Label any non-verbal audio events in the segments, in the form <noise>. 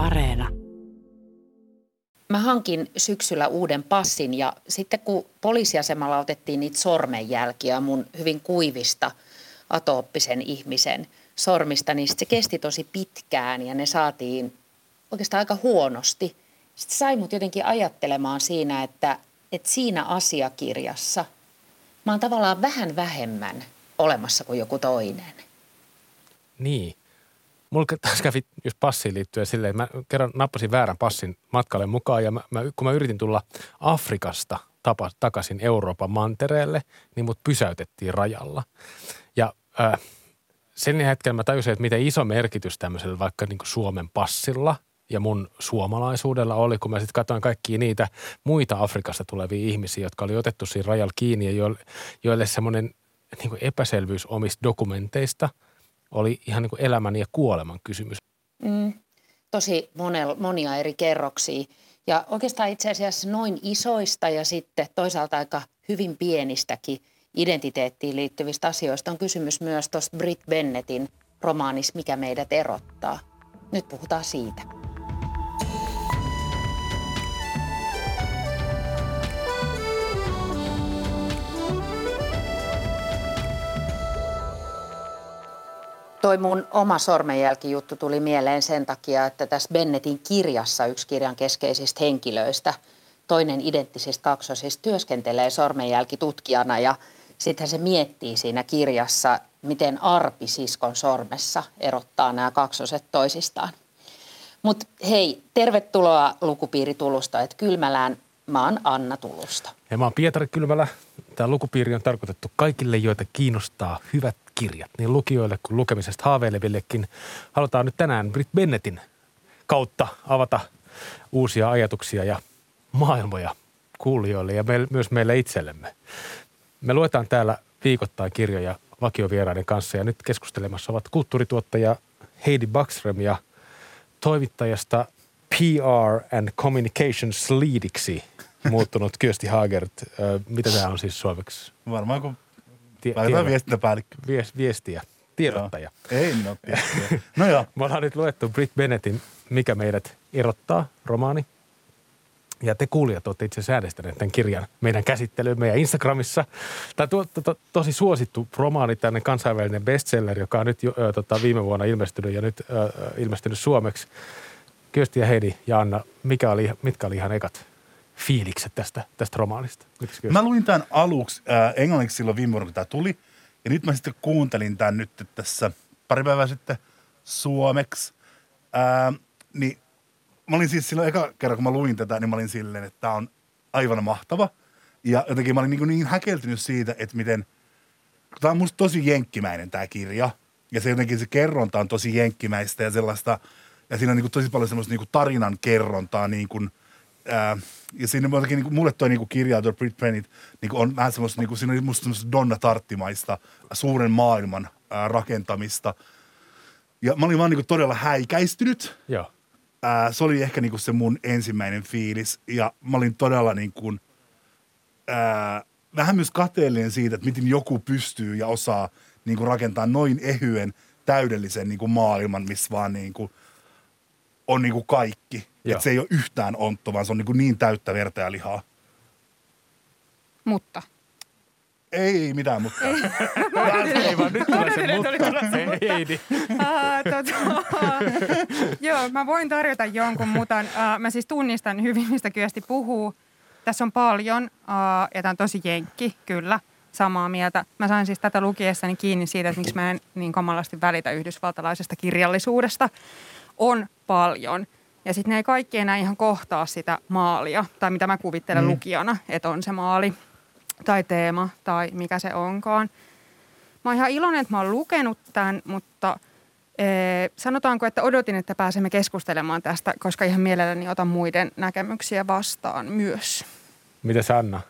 Areena. Mä hankin syksyllä uuden passin ja sitten kun poliisiasemalla otettiin niitä sormenjälkiä mun hyvin kuivista atooppisen ihmisen sormista, niin se kesti tosi pitkään ja ne saatiin oikeastaan aika huonosti. Sitten sai mut jotenkin ajattelemaan siinä, että, että siinä asiakirjassa mä oon tavallaan vähän vähemmän olemassa kuin joku toinen. Niin. Mulla taas kävi just passiin liittyen silleen, että mä kerran nappasin väärän passin matkalle mukaan ja mä, mä, kun mä yritin tulla Afrikasta tapa, takaisin Euroopan mantereelle, niin mut pysäytettiin rajalla. Ja äh, sen hetkellä mä tajusin, että miten iso merkitys tämmöisellä vaikka niin Suomen passilla ja mun suomalaisuudella oli, kun mä sitten katsoin kaikkia niitä muita Afrikasta tulevia ihmisiä, jotka oli otettu siinä rajalla kiinni ja joille, joille semmoinen niin epäselvyys omista dokumenteista – oli ihan niin kuin elämän ja kuoleman kysymys. Mm, tosi monel, monia eri kerroksia. Ja oikeastaan itse asiassa noin isoista ja sitten toisaalta aika hyvin pienistäkin identiteettiin liittyvistä asioista on kysymys myös tuosta Brit Bennettin romaanis Mikä meidät erottaa. Nyt puhutaan siitä. Toi mun oma sormenjälkijuttu tuli mieleen sen takia, että tässä Bennettin kirjassa yksi kirjan keskeisistä henkilöistä, toinen identtisistä kaksosista, työskentelee sormenjälkitutkijana ja sitten se miettii siinä kirjassa, miten arpi siskon sormessa erottaa nämä kaksoset toisistaan. Mutta hei, tervetuloa lukupiiritulusta, että Kylmälään mä oon Anna Tulusta. Ja mä oon Pietari Kylmälä. Tämä lukupiiri on tarkoitettu kaikille, joita kiinnostaa hyvät kirjat, niin lukijoille kuin lukemisesta haaveilevillekin. Halutaan nyt tänään Brit Bennettin kautta avata uusia ajatuksia ja maailmoja kuulijoille ja me, myös meille itsellemme. Me luetaan täällä viikoittain kirjoja vakiovieraiden kanssa ja nyt keskustelemassa ovat kulttuurituottaja Heidi Backström ja toimittajasta PR and Communications Leadiksi muuttunut Kyösti Hagert. Mitä tämä on siis suomeksi? Varmaan kun Tie, Laitetaan viestintäpäällikkö. Viest, viestiä. Tiedottaja. Joo. Ei no, no joo. <laughs> Me ollaan nyt luettu Britt Bennettin Mikä meidät erottaa, romaani. Ja te kuulijat olette itse säädestäneet tämän kirjan meidän käsittelyyn meidän Instagramissa. Tämä on to, to, tosi suosittu romaani, tänne kansainvälinen bestseller, joka on nyt jo, ö, tota, viime vuonna ilmestynyt ja nyt ö, ilmestynyt suomeksi. Kyösti ja Heidi ja Anna, mikä oli, mitkä oli ihan ekat fiilikset tästä, tästä romaanista? Mä luin tämän aluksi äh, englanniksi silloin viime vuonna, kun tämä tuli. Ja nyt mä sitten kuuntelin tämän nyt tässä pari päivää sitten suomeksi. Äh, niin mä olin siis silloin eka kerran, kun mä luin tätä, niin mä olin silleen, että tämä on aivan mahtava. Ja jotenkin mä olin niin, niin häkeltynyt siitä, että miten, tämä on musta tosi jenkkimäinen tämä kirja. Ja se jotenkin se kerronta on tosi jenkkimäistä ja sellaista, ja siinä on niin kuin tosi paljon semmoista niin kuin tarinan kerrontaa niin kuin – ää, ja siinä jotenkin, niin kuin, mulle toi niin kirja, tuo Brit Pennit, niin on vähän semmoista, niin kuin, siinä on musta semmoista Donna Tarttimaista suuren maailman ää, rakentamista. Ja mä olin vaan niin kuin, todella häikäistynyt. Joo. Ää, se oli ehkä niin kuin, se mun ensimmäinen fiilis. Ja mä olin todella niin kuin, ää, vähän myös kateellinen siitä, että miten joku pystyy ja osaa niin kuin, rakentaa noin ehyen, täydellisen niin kuin, maailman, missä vaan niin kuin, on niin kuin kaikki. Että se ei ole yhtään ontto, vaan se on niin, kuin niin täyttä verta ja lihaa. Mutta. Ei mitään mutta. Ei, ei vaan nyt tulee se mutta. Heidi. tota, joo, mä voin tarjota jonkun mutan. Uh, mä siis tunnistan hyvin, mistä Kyösti puhuu. Tässä on paljon uh, ja tämä on tosi jenkki, kyllä samaa mieltä. Mä sain siis tätä lukiessani kiinni siitä, että miksi mä en niin kamalasti välitä yhdysvaltalaisesta kirjallisuudesta. On paljon – ja sitten ne ei kaikki enää ihan kohtaa sitä maalia, tai mitä mä kuvittelen mm. lukijana, että on se maali tai teema tai mikä se onkaan. Mä oon ihan iloinen, että mä oon lukenut tämän, mutta e, sanotaanko, että odotin, että pääsemme keskustelemaan tästä, koska ihan mielelläni otan muiden näkemyksiä vastaan myös. Mitä Anna?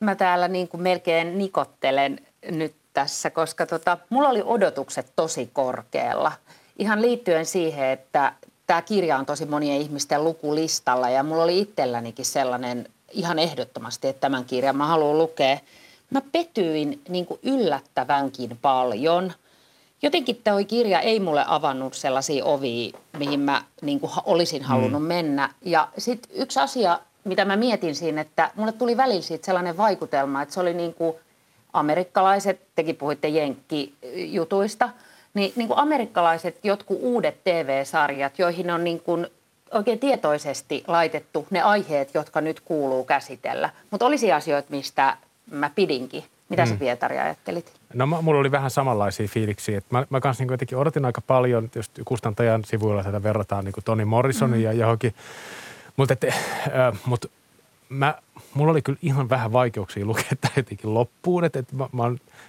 Mä täällä niin kuin melkein nikottelen nyt tässä, koska tota, mulla oli odotukset tosi korkealla – ihan liittyen siihen, että tämä kirja on tosi monien ihmisten lukulistalla ja mulla oli itsellänikin sellainen ihan ehdottomasti, että tämän kirjan mä haluan lukea. Mä petyin niin kuin yllättävänkin paljon jotenkin toi kirja ei mulle avannut sellaisia ovia, mihin mä niin kuin olisin halunnut mm. mennä. Ja sitten yksi asia, mitä mä mietin siinä, että mulle tuli välillä siitä sellainen vaikutelma, että se oli niin kuin amerikkalaiset, tekin puhuitte jenkkijutuista, niin, niin kuin amerikkalaiset jotkut uudet TV-sarjat, joihin on niin kuin oikein tietoisesti laitettu ne aiheet, jotka nyt kuuluu käsitellä. Mutta olisi asioita, mistä mä pidinkin. Mitä mm. sä Pietari ajattelit? No mulla oli vähän samanlaisia fiiliksiä. Että mä, mä kanssa niin jotenkin odotin aika paljon, jos kustantajan sivuilla tätä verrataan niin kuin Toni Morrisonin mm. ja johonkin. Mutta äh, mut mä, mulla oli kyllä ihan vähän vaikeuksia lukea tämä jotenkin loppuun. Että et mä, mä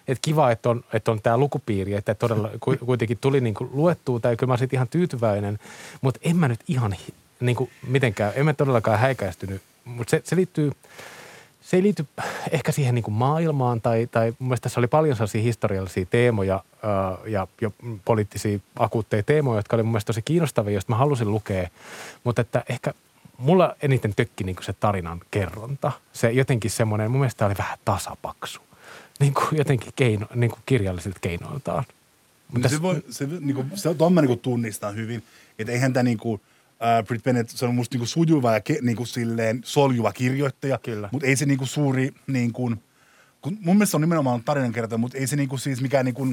et kiva, että on, että on tämä lukupiiri, että todella kuitenkin tuli niin kuin luettua tai kyllä mä olisin ihan tyytyväinen. Mutta en mä nyt ihan niin kuin mitenkään, en mä todellakaan häikäistynyt. Mutta se, se liittyy – se ei liity ehkä siihen niin kuin maailmaan tai, tai mun mielestä tässä oli paljon sellaisia historiallisia teemoja ää, ja jo poliittisia akuutteja teemoja, jotka oli mun mielestä tosi kiinnostavia, joista mä halusin lukea. Mutta että ehkä mulla eniten tökki niin kuin se tarinan kerronta. Se jotenkin semmoinen, mun mielestä oli vähän tasapaksu. Niin kuin jotenkin keino, niin kuin kirjallisilta keinoiltaan. Mutta se, voi, se, niin kuin, se, on mä niin kuin tunnistan hyvin, että eihän tämä niin kuin – Uh, Brit Bennett, se on musta niinku sujuva ja ke, niinku silleen soljuva kirjoittaja, mutta ei se niinku suuri, niinku, kun mun mielestä se on nimenomaan tarinankerta, mutta ei se niinku siis mikään niinku,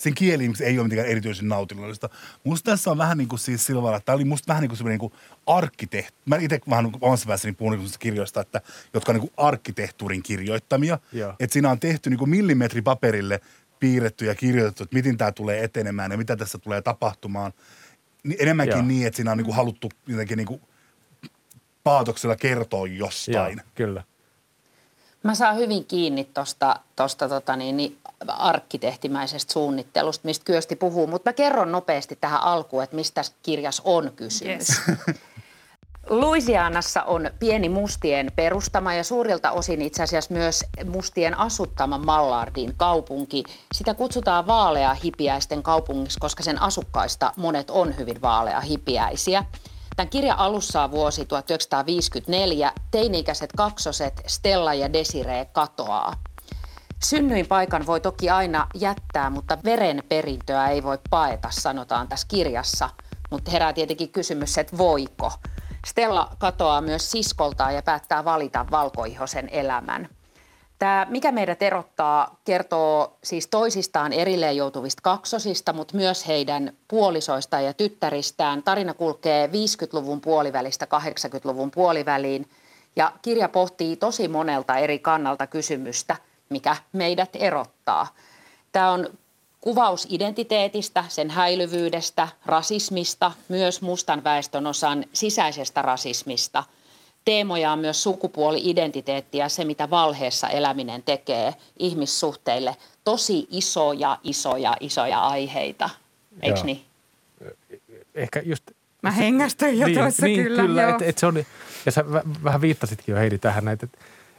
sen kieli ei ole mitenkään erityisen nautinnollista. Musta tässä on vähän niin kuin siis sillä tavalla, että tämä oli musta vähän niin kuin semmoinen niin arkkitehti. Mä itse vähän omassa päässäni puhun niin kirjoista, että, jotka on niin kuin arkkitehtuurin kirjoittamia. Että siinä on tehty niin kuin millimetri paperille piirretty ja kirjoitettu, että miten tämä tulee etenemään ja mitä tässä tulee tapahtumaan – enemmänkin Joo. niin, että siinä on niin kuin haluttu jotenkin niin kuin paatoksella kertoa jostain. Joo, kyllä. Mä saan hyvin kiinni tuosta tosta, tota niin, niin, arkkitehtimäisestä suunnittelusta, mistä Kyösti puhuu, mutta mä kerron nopeasti tähän alkuun, että mistä kirjas on kysymys. Yes. <laughs> Louisianassa on pieni mustien perustama ja suurilta osin itse asiassa myös mustien asuttama Mallardin kaupunki. Sitä kutsutaan vaalea hipiäisten kaupungiksi, koska sen asukkaista monet on hyvin vaalea hipiäisiä. Tämän kirjan alussa on vuosi 1954. Teini-ikäiset kaksoset Stella ja Desiree katoaa. Synnyinpaikan voi toki aina jättää, mutta verenperintöä ei voi paeta, sanotaan tässä kirjassa. Mutta herää tietenkin kysymys, että voiko. Stella katoaa myös siskoltaan ja päättää valita valkoihosen elämän. Tämä, mikä meidät erottaa, kertoo siis toisistaan erilleen joutuvista kaksosista, mutta myös heidän puolisoistaan ja tyttäristään. Tarina kulkee 50-luvun puolivälistä 80-luvun puoliväliin ja kirja pohtii tosi monelta eri kannalta kysymystä, mikä meidät erottaa. Tämä on Kuvaus identiteetistä, sen häilyvyydestä, rasismista, myös mustan väestön osan sisäisestä rasismista. Teemoja on myös sukupuoli-identiteetti ja se, mitä valheessa eläminen tekee ihmissuhteille. Tosi isoja, isoja, isoja aiheita, eikö niin? Ehkä just Mä hengästyn jo niin, tuossa niin, kyllä. kyllä et, et se on, ja sä vähän viittasitkin jo Heidi tähän, että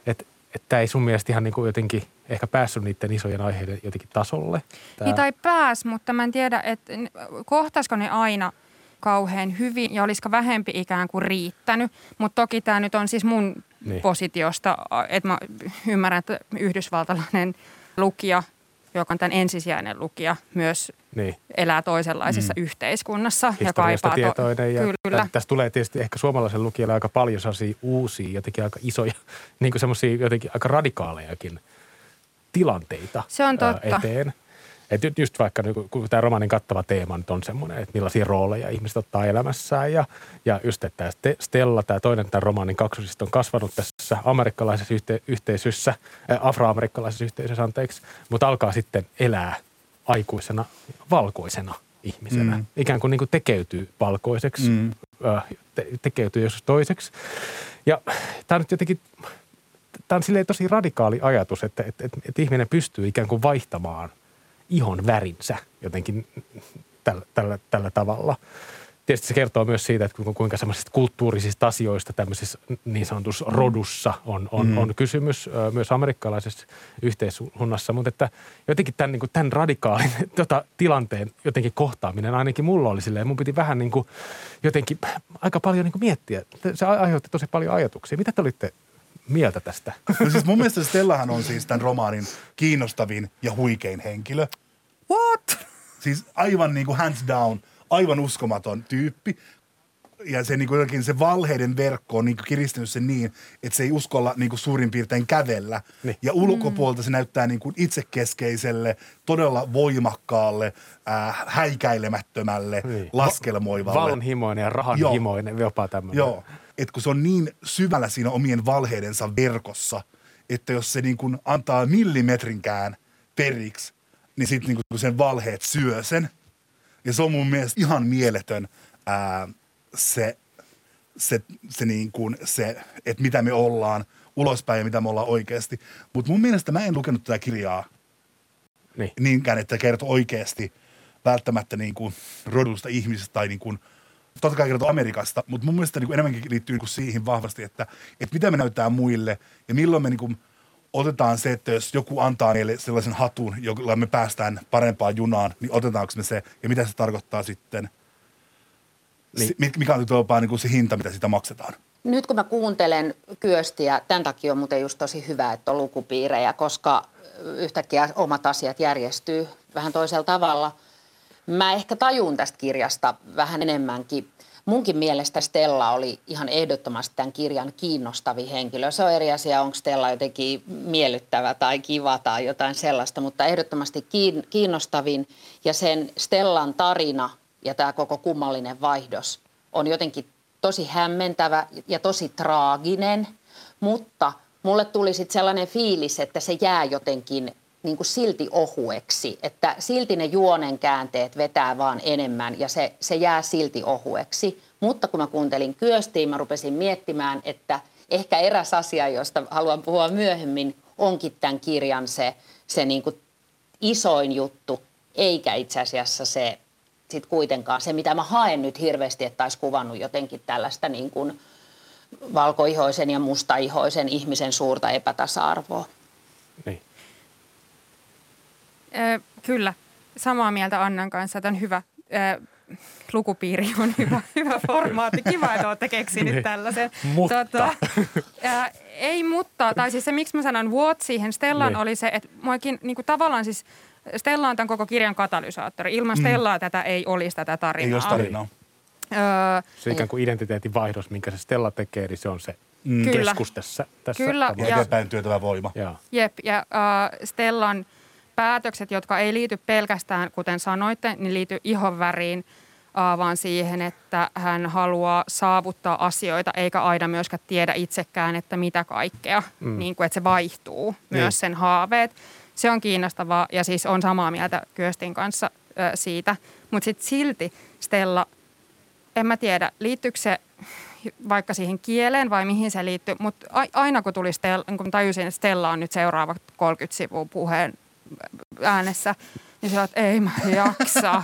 et, että ei sun mielestä ihan niin kuin jotenkin ehkä päässyt niiden isojen aiheiden jotenkin tasolle. Tää. Niin tai pääs, mutta mä en tiedä, että kohtaisiko ne aina kauhean hyvin ja olisiko vähempi ikään kuin riittänyt. Mutta toki tämä nyt on siis mun niin. positiosta, että mä ymmärrän, että yhdysvaltalainen lukija, joka on tämän ensisijainen lukija, myös niin. elää toisenlaisessa mm. yhteiskunnassa. Ja kaipaa tietoinen. Ja kyllä. Tästä tulee tietysti ehkä suomalaisen lukijalle aika paljon sellaisia uusia, jotenkin aika isoja, <laughs> niin kuin semmoisia jotenkin aika radikaalejakin tilanteita Se on totta. eteen. Että just vaikka niin kun tämä romanin kattava teema nyt on semmoinen, että millaisia rooleja ihmiset ottaa elämässään ja, ja just, että tämä Stella, tämä toinen tämän romaanin kaksosista on kasvanut tässä amerikkalaisessa yhte, yhteisössä, äh, afroamerikkalaisessa yhteisössä, anteeksi, mutta alkaa sitten elää aikuisena valkoisena ihmisenä. Mm. Ikään kuin, niin kuin tekeytyy valkoiseksi, mm. äh, te, tekeytyy joskus toiseksi. Ja tämä on nyt jotenkin tämä on silleen tosi radikaali ajatus, että, että, että, että ihminen pystyy ikään kuin vaihtamaan ihon värinsä jotenkin tällä, tällä, tällä tavalla. Tietysti se kertoo myös siitä, että kuinka semmoisista kulttuurisista asioista tämmöisessä niin sanotussa rodussa on, on, mm. on kysymys myös amerikkalaisessa yhteiskunnassa. Mutta että jotenkin tämän, niin kuin tämän radikaalin <laughs> tota, tilanteen jotenkin kohtaaminen ainakin mulla oli silleen, mun piti vähän niin kuin jotenkin aika paljon niin kuin miettiä. Se aiheutti tosi paljon ajatuksia. Mitä te olitte mieltä tästä? No siis mun mielestä Stellahan on siis tämän romaanin kiinnostavin ja huikein henkilö. What? Siis aivan niin kuin hands down, aivan uskomaton tyyppi. Ja se, niin kuin jotenkin se valheiden verkko on niin kuin kiristynyt sen niin, että se ei uskalla niin kuin suurin piirtein kävellä. Niin. Ja ulkopuolelta se näyttää niin kuin itsekeskeiselle, todella voimakkaalle, äh, häikäilemättömälle, Niin. laskelmoivalle. Valonhimoinen ja rahanhimoinen, jopa tämmöinen. Joo, että kun se on niin syvällä siinä omien valheidensa verkossa, että jos se niin kuin antaa millimetrinkään periksi, niin sitten niin kuin sen valheet syö sen. Ja se on mun mielestä ihan mieletön ää, se, se, se, niin kuin se, että mitä me ollaan ulospäin ja mitä me ollaan oikeasti. Mutta mun mielestä mä en lukenut tätä kirjaa Niin. niinkään, että kertoo oikeasti välttämättä niin kuin rodusta ihmisistä tai niin kuin, totta kai kertoo Amerikasta, mutta mun mielestä niin kuin enemmänkin liittyy niin kuin siihen vahvasti, että, että mitä me näyttää muille ja milloin me niin kuin otetaan se, että jos joku antaa meille sellaisen hatun, jolla me päästään parempaan junaan, niin otetaanko me se ja mitä se tarkoittaa sitten, Niin. mikä on jopa niin kuin se hinta, mitä sitä maksetaan. Nyt kun mä kuuntelen Kyöstiä, tämän takia on muuten just tosi hyvä, että on lukupiirejä, koska yhtäkkiä omat asiat järjestyy vähän toisella tavalla. Mä ehkä tajun tästä kirjasta vähän enemmänkin. Munkin mielestä Stella oli ihan ehdottomasti tämän kirjan kiinnostavin henkilö. Se on eri asia, onko Stella jotenkin miellyttävä tai kiva tai jotain sellaista, mutta ehdottomasti kiin- kiinnostavin. Ja sen Stellan tarina ja tämä koko kummallinen vaihdos on jotenkin tosi hämmentävä ja tosi traaginen, mutta mulle tuli sitten sellainen fiilis, että se jää jotenkin niin kuin silti ohueksi, että silti ne juonen käänteet vetää vaan enemmän ja se, se jää silti ohueksi. Mutta kun mä kuuntelin Kyöstiin, mä rupesin miettimään, että ehkä eräs asia, josta haluan puhua myöhemmin, onkin tämän kirjan se, se niin kuin isoin juttu, eikä itse asiassa se sit kuitenkaan se, mitä mä haen nyt hirveästi, että olisi kuvannut jotenkin tällaista niin kuin valkoihoisen ja mustaihoisen ihmisen suurta epätasa-arvoa. Niin. Ö, kyllä, samaa mieltä Annan kanssa. Tämä on hyvä. Ö, lukupiiri on hyvä, <laughs> hyvä formaatti. Kiva, että olette keksinyt Niin. tällaisen. Mutta. ää, ei mutta, tai siis se miksi mä sanon what siihen Stellaan Niin. oli se, että muakin niin kuin tavallaan siis Stella on tämän koko kirjan katalysaattori. Ilman Stellaa tätä ei olisi tätä tarinaa. Ei jos tarinaa. Öö, Se ikään kuin identiteetin vaihdos, minkä se Stella tekee, niin se on se Mm. Kyllä. keskus tässä. tässä Kyllä, Ja, tavallaan. eteenpäin työtävä voima. Joo. Jep, ja äh, Stellan päätökset, jotka ei liity pelkästään, kuten sanoitte, niin liity ihonväriin, vaan siihen, että hän haluaa saavuttaa asioita, eikä aina myöskään tiedä itsekään, että mitä kaikkea, mm. niin kuin, että se vaihtuu Niin. myös sen haaveet. Se on kiinnostavaa ja siis on samaa mieltä Kyöstin kanssa äh, siitä, mutta sitten silti Stella, en mä tiedä, liittyykö se vaikka siihen kieleen vai mihin se liittyy, mutta aina kun tuli Stella, kun tajusin, että Stella on nyt seuraava 30 sivua puheen äänessä, niin se että ei mä jaksa.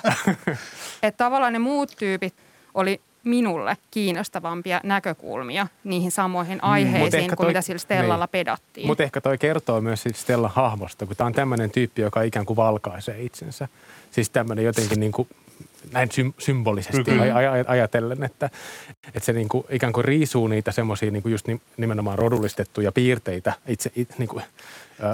<laughs> että tavallaan ne muut tyypit oli minulle kiinnostavampia näkökulmia niihin samoihin Mut aiheisiin ehkä kuin toi- mitä sillä Stellalla niin. pedattiin. Mutta ehkä toi kertoo myös siitä Stellan hahmosta, kun tämä on tämmöinen tyyppi, joka ikään kuin valkaisee itsensä. Siis tämmöinen jotenkin niin kuin, näin sym- symbolisesti Kyllä. aj- aj- ajatellen, että, että se niin kuin, ikään kuin riisuu niitä semmoisia niin just ni- nimenomaan rodullistettuja piirteitä itse, it, niin kuin,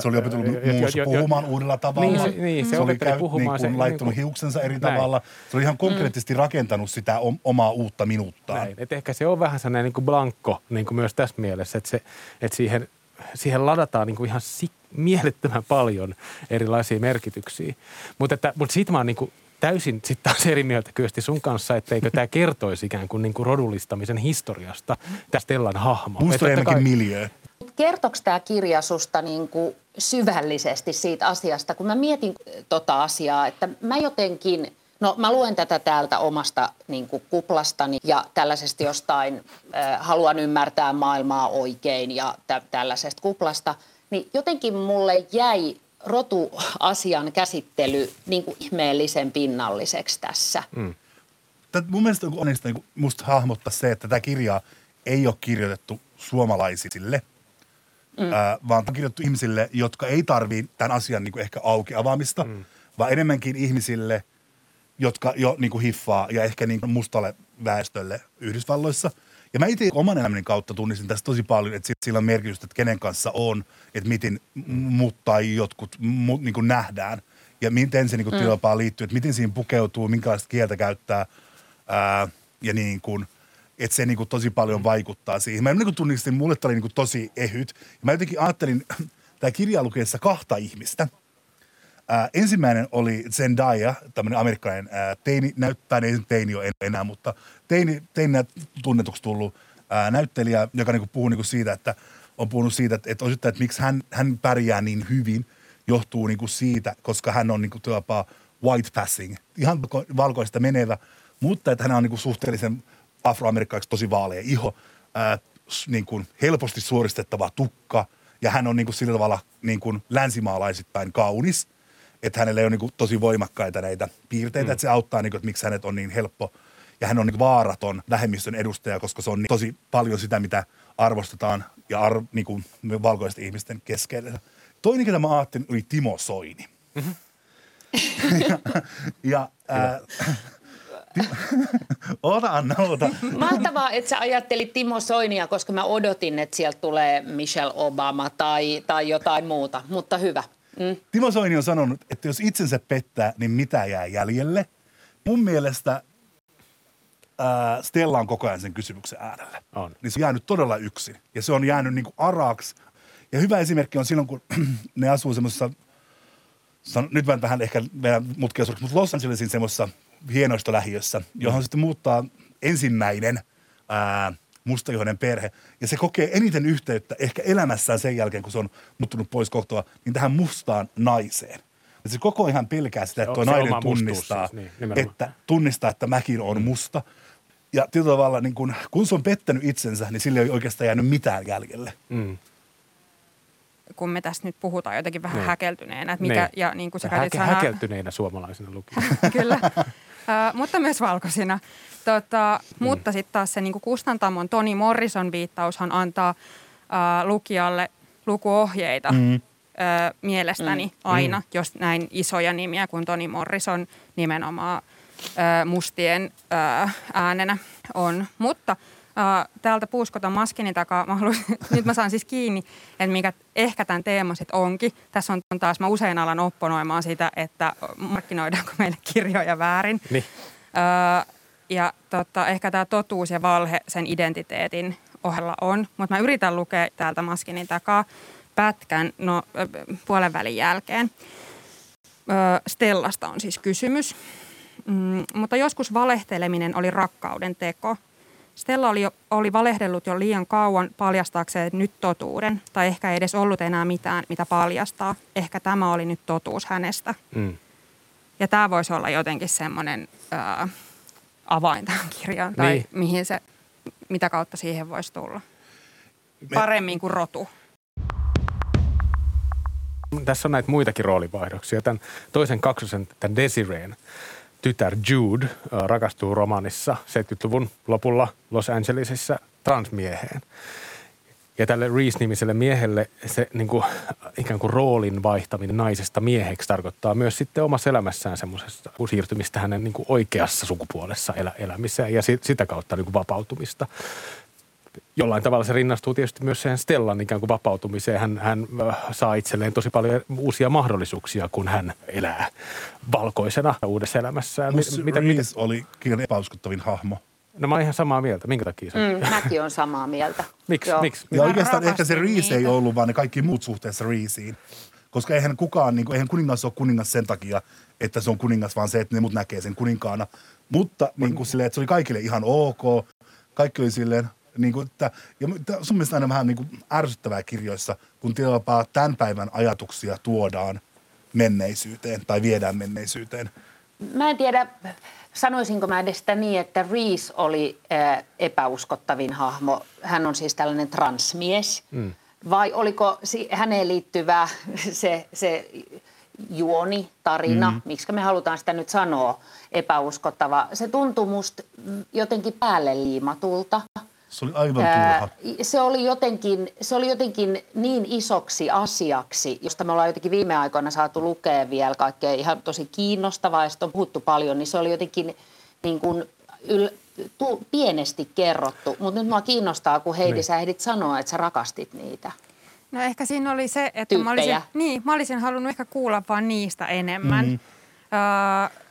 Se oli opetellut muun muassa jo- jo- puhumaan uudella tavalla. Niin, se, niin, se, oli opetteli käy- puhumaan. Niin kuin se, laittanut niin kuin- hiuksensa eri Näin. tavalla. Se oli ihan konkreettisesti rakentanut sitä om- omaa uutta minuuttaan. Näin. Et ehkä se on vähän sellainen niin kuin blankko niin kuin myös tässä mielessä, että, se, että siihen, siihen ladataan niin kuin ihan si- mielettömän paljon erilaisia merkityksiä. Mutta, että, mutta siitä mä oon niin kuin täysin sitten taas eri mieltä Kyösti sun kanssa, etteikö tämä kertoisi ikään kuin, niin kuin rodullistamisen historiasta tästä Stellan hahmo. Musta totta kai- enemmänkin miljö. Kertooko tämä kirja susta niin kuin syvällisesti siitä asiasta, kun mä mietin tota asiaa, että mä jotenkin, no mä luen tätä täältä omasta niin kuin kuplastani ja tällaisesta jostain, äh, haluan ymmärtää maailmaa oikein ja tä- tällaisesta kuplasta, niin jotenkin mulle jäi rotuasian käsittely niin kuin ihmeellisen pinnalliseksi tässä. Mm. Tätä mun mielestä on onnistunut niin musta hahmottaa se, että tämä kirja ei ole kirjoitettu suomalaisille, mm. ää, vaan tämä on kirjoitettu ihmisille, jotka ei tarvii tämän asian niin kuin ehkä auki avaamista, mm. vaan enemmänkin ihmisille, jotka jo niin kuin hiffaa ja ehkä niin kuin mustalle väestölle Yhdysvalloissa. Ja mä itse oman elämäni kautta tunnistin tästä tosi paljon, että sillä on merkitystä, että kenen kanssa on, että miten mut tai jotkut mut niin kuin nähdään. ja miten se niin kuin, mm. liittyy, että miten siihen pukeutuu, minkälaista kieltä käyttää ää, ja niin kuin, että se niin kuin, tosi paljon vaikuttaa siihen. Mä niin kuin tunnistin, mulle tämä oli niin kuin, tosi ehyt. Ja mä jotenkin ajattelin <clears throat> tämä kirja lukeessa kahta ihmistä. Ää, ensimmäinen oli Zendaya, tämmöinen amerikkalainen ää, teini, näyttää, ei teini ole enää, mutta teini, teini tunnetuksi tullut ää, näyttelijä, joka niin kuin, puhuu niin kuin siitä, että on puhunut siitä, että, että osittain, että miksi hän, hän pärjää niin hyvin, johtuu niin kuin siitä, koska hän on niin kuin, white passing, ihan valkoista menevä, mutta että hän on niin kuin, suhteellisen afroamerikkalaiksi tosi vaalea iho, ää, niin kuin helposti suoristettava tukka ja hän on niin kuin sillä tavalla niin kuin länsimaalaisittain kaunis, että hänellä ei ole niin tosi voimakkaita näitä piirteitä, mm. että se auttaa, niin kuin, että miksi hänet on niin helppo ja hän on niin vaaraton vähemmistön edustaja, koska se on niin tosi paljon sitä, mitä arvostetaan ja ar, niin kuin valkoisten ihmisten keskellä. Toinen, ketä mä ajattelin, oli Timo Soini. Mm-hmm. ja, <laughs> ja ää, <laughs> Ota Anna, ota. Mahtavaa, että sä ajattelit Timo Soinia, koska mä odotin, että sieltä tulee Michelle Obama tai, tai jotain muuta, mutta hyvä. Mm. Timo Soini on sanonut, että jos itsensä pettää, niin mitä jää jäljelle? Mun mielestä ää, Stella on koko ajan sen kysymyksen äärellä. On. Niin se on jäänyt todella yksin. Ja se on jäänyt niin kuin araksi. Ja hyvä esimerkki on silloin, kun <clears throat> ne asuu semmoisessa, nyt vähän ehkä meidän mutkia mutta Los Angelesin semmoisessa hienoistolähiössä, johon mm. sitten muuttaa ensimmäinen ää, mustajohden perhe. Ja se kokee eniten yhteyttä ehkä elämässään sen jälkeen, kun se on muuttunut pois kohtoa, niin tähän mustaan naiseen. Ja se koko ihan pelkää sitä, että tuo nainen tunnistaa, siis, niin, että, tunnistaa, että mäkin on musta. Ja tietyllä tavalla, niin kun, kun se on pettänyt itsensä, niin sille ei oikeastaan jäänyt mitään jäljelle. Mm kun me tässä nyt puhutaan jotenkin vähän niin. häkeltyneenä. Että mikä, niin. ja niin kuin sä Häke, sanaa, häkeltyneinä suomalaisina lukijana. <laughs> Kyllä, mutta myös valkoisina. Tota, mm. Mutta sitten taas se niin kustantamon Toni Morrison viittaushan antaa uh, lukijalle lukuohjeita mm. uh, mielestäni mm. aina, mm. jos näin isoja nimiä kuin Toni Morrison nimenomaan uh, mustien uh, äänenä on. Mutta – täältä puuskotan maskinin takaa, mä haluan, <laughs> nyt mä saan siis kiinni, että mikä ehkä tämän teema sitten onkin. Tässä on taas, mä usein alan opponoimaan sitä, että markkinoidaanko meille kirjoja väärin. Niin. Ja tota, ehkä tämä totuus ja valhe sen identiteetin ohella on, mutta mä yritän lukea täältä maskinin takaa pätkän no, puolen välin jälkeen. Stellasta on siis kysymys. Mm, mutta joskus valehteleminen oli rakkauden teko – Stella oli, oli valehdellut jo liian kauan paljastaakseen nyt totuuden, tai ehkä ei edes ollut enää mitään, mitä paljastaa. Ehkä tämä oli nyt totuus hänestä. Mm. Ja tämä voisi olla jotenkin semmoinen äh, avain tähän kirjaan, tai niin. mihin se, mitä kautta siihen voisi tulla. Me... Paremmin kuin rotu. Tässä on näitä muitakin roolivaihdoksia. Tämän toisen kaksosen, tämän Desireen, tytär Jude rakastuu romanissa 70-luvun lopulla Los Angelesissa transmieheen. Ja tälle Reese-nimiselle miehelle se niin kuin, ikään kuin roolin vaihtaminen naisesta mieheksi tarkoittaa myös sitten omassa elämässään semmoisesta siirtymistä hänen niin kuin oikeassa sukupuolessa elä, elämiseen ja si, sitä kautta niin kuin vapautumista jollain tavalla se rinnastuu tietysti myös siihen Stellan ikään kuin vapautumiseen. Hän, hän äh, saa itselleen tosi paljon uusia mahdollisuuksia, kun hän elää valkoisena uudessa elämässään. Plus mitä, Reese oli kirjan epäuskottavin hahmo. No mä oon ihan samaa mieltä. Minkä takia sä? Mm, mäkin on samaa mieltä. <laughs> Miksi? Miksi? Ja oikeastaan ehkä se Reese ei ollut, vaan ne kaikki muut suhteessa Reeseen. Koska eihän kukaan, niin kuin, eihän kuningas ole kuningas sen takia, että se on kuningas, vaan se, että ne muut näkee sen kuninkaana. Mutta niin kuin silleen, että se oli kaikille ihan ok. Kaikki oli silleen, niin kuin, että, ja sun mielestä aina vähän niin kuin ärsyttävää kirjoissa, kun tilapaa tämän päivän ajatuksia tuodaan menneisyyteen tai viedään menneisyyteen. Mä en tiedä, sanoisinko mä edes sitä niin, että Reese oli äh, epäuskottavin hahmo. Hän on siis tällainen transmies. Mm. Vai oliko si- häneen liittyvä se, se juoni, tarina, mm. miksi me halutaan sitä nyt sanoa, epäuskottava. Se tuntui musta jotenkin päälle liimatulta. Se oli aivan turha. Se oli, jotenkin, se oli jotenkin niin isoksi asiaksi, josta me ollaan jotenkin viime aikoina saatu lukea vielä kaikkea ihan tosi kiinnostavaa ja on puhuttu paljon, niin se oli jotenkin niin kuin yl, tu, pienesti kerrottu. Mutta nyt mua kiinnostaa, kun Heidi, niin. sä ehdit sanoa, että sä rakastit niitä. No ehkä siinä oli se, että mä olisin, niin, mä olisin halunnut ehkä kuulla vaan niistä enemmän. Mm-hmm. Öö,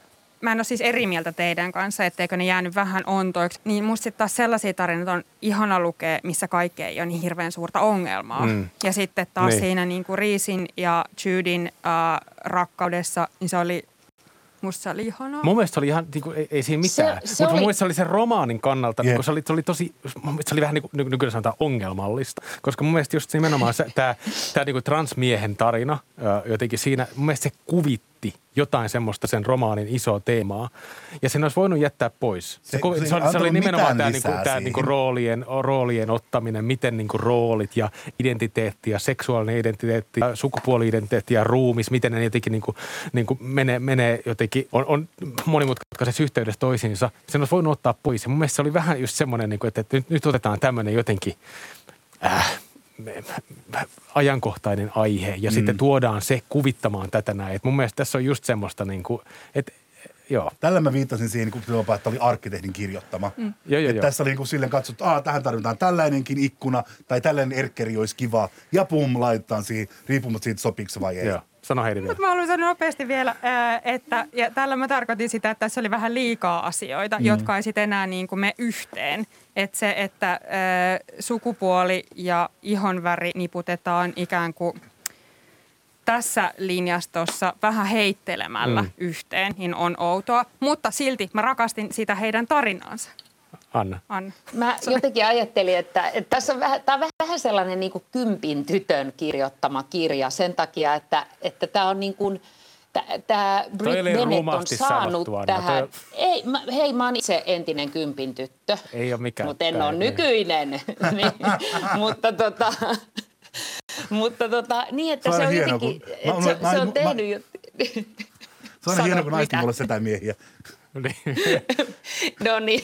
mä en ole siis eri mieltä teidän kanssa, etteikö ne jäänyt vähän ontoiksi. Niin musta sitten taas sellaisia tarinoita on ihana lukea, missä kaikki ei ole niin hirveän suurta ongelmaa. Mm. Ja sitten taas Niin. siinä niin kuin Riisin ja Judin äh, rakkaudessa, niin se oli, musta se oli ihanaa. Mun mielestä se oli ihan, niin kuin, ei, ei siinä mitään. Mutta oli- mun mielestä se oli sen romaanin kannalta, Jep. niin kuin, se, oli, se oli tosi, mun mielestä se oli vähän niin kuin ny- nykyään sanotaan ongelmallista. Koska mun mielestä just nimenomaan se, tämä, tämä niin transmiehen tarina, jotenkin siinä, mun mielestä se kuvitti jotain semmoista sen romaanin isoa teemaa. Ja sen olisi voinut jättää pois. Se, Se- se oli, se oli nimenomaan tämä, niin lisää tämä niin siihen. roolien, roolien ottaminen, miten niin kuin roolit ja identiteetti ja seksuaalinen identiteetti ja sukupuoli-identiteetti ja ruumis, miten ne jotenkin niin kuin, niin kuin menee, menee jotenkin, on, on monimutkaisessa yhteydessä toisiinsa. Sen olisi voinut ottaa pois. Ja mun mielestä se oli vähän just semmoinen, niin kuin, että, nyt, nyt otetaan tämmöinen jotenkin äh, ajankohtainen aihe ja mm. sitten tuodaan se kuvittamaan tätä näin. Et mun mielestä tässä on just semmoista, niin kuin, että joo. Tällä mä viittasin siihen, kun että oli arkkitehdin kirjoittama. Mm. Joo, että joo. tässä oli niin kuin silleen katsottu, että tähän tarvitaan tällainenkin ikkuna tai tällainen erkkeri olisi kiva. Ja pum, laitetaan siihen, riippumatta siitä sopiiko se vai ei. joo. Sano Heidi vielä. Mutta mä haluan sanoa nopeasti vielä, ää, että ja tällä mä tarkoitin sitä, että tässä oli vähän liikaa asioita, mm. jotka ei sitten enää niin kuin me yhteen. Että se, että ää, sukupuoli ja ihonväri niputetaan ikään kuin tässä linjastossa vähän heittelemällä mm. yhteen, niin on outoa. Mutta silti mä rakastin sitä heidän tarinaansa. Anna. Anna. Mä jotenkin ajattelin, että, että tässä on vähän, tämä on vähän sellainen niin kuin kympin tytön kirjoittama kirja sen takia, että, että tämä on niin kuin, tämä Brit Bennett on saanut sanottu, Anna. tähän. Toi- Ei, mä, hei, mä oon itse entinen kympin tyttö. Ei ole mikään. Mutta en ole niin. nykyinen. <laughs> niin, mutta tota, mutta tota, niin, että Se on se on, hienoa, jotenkin, kun- että mä- se, mä- se mä- on tehnyt jo... Se on <laughs> hienoa, kun naiset olla setämiehiä. Niin. <laughs> No niin,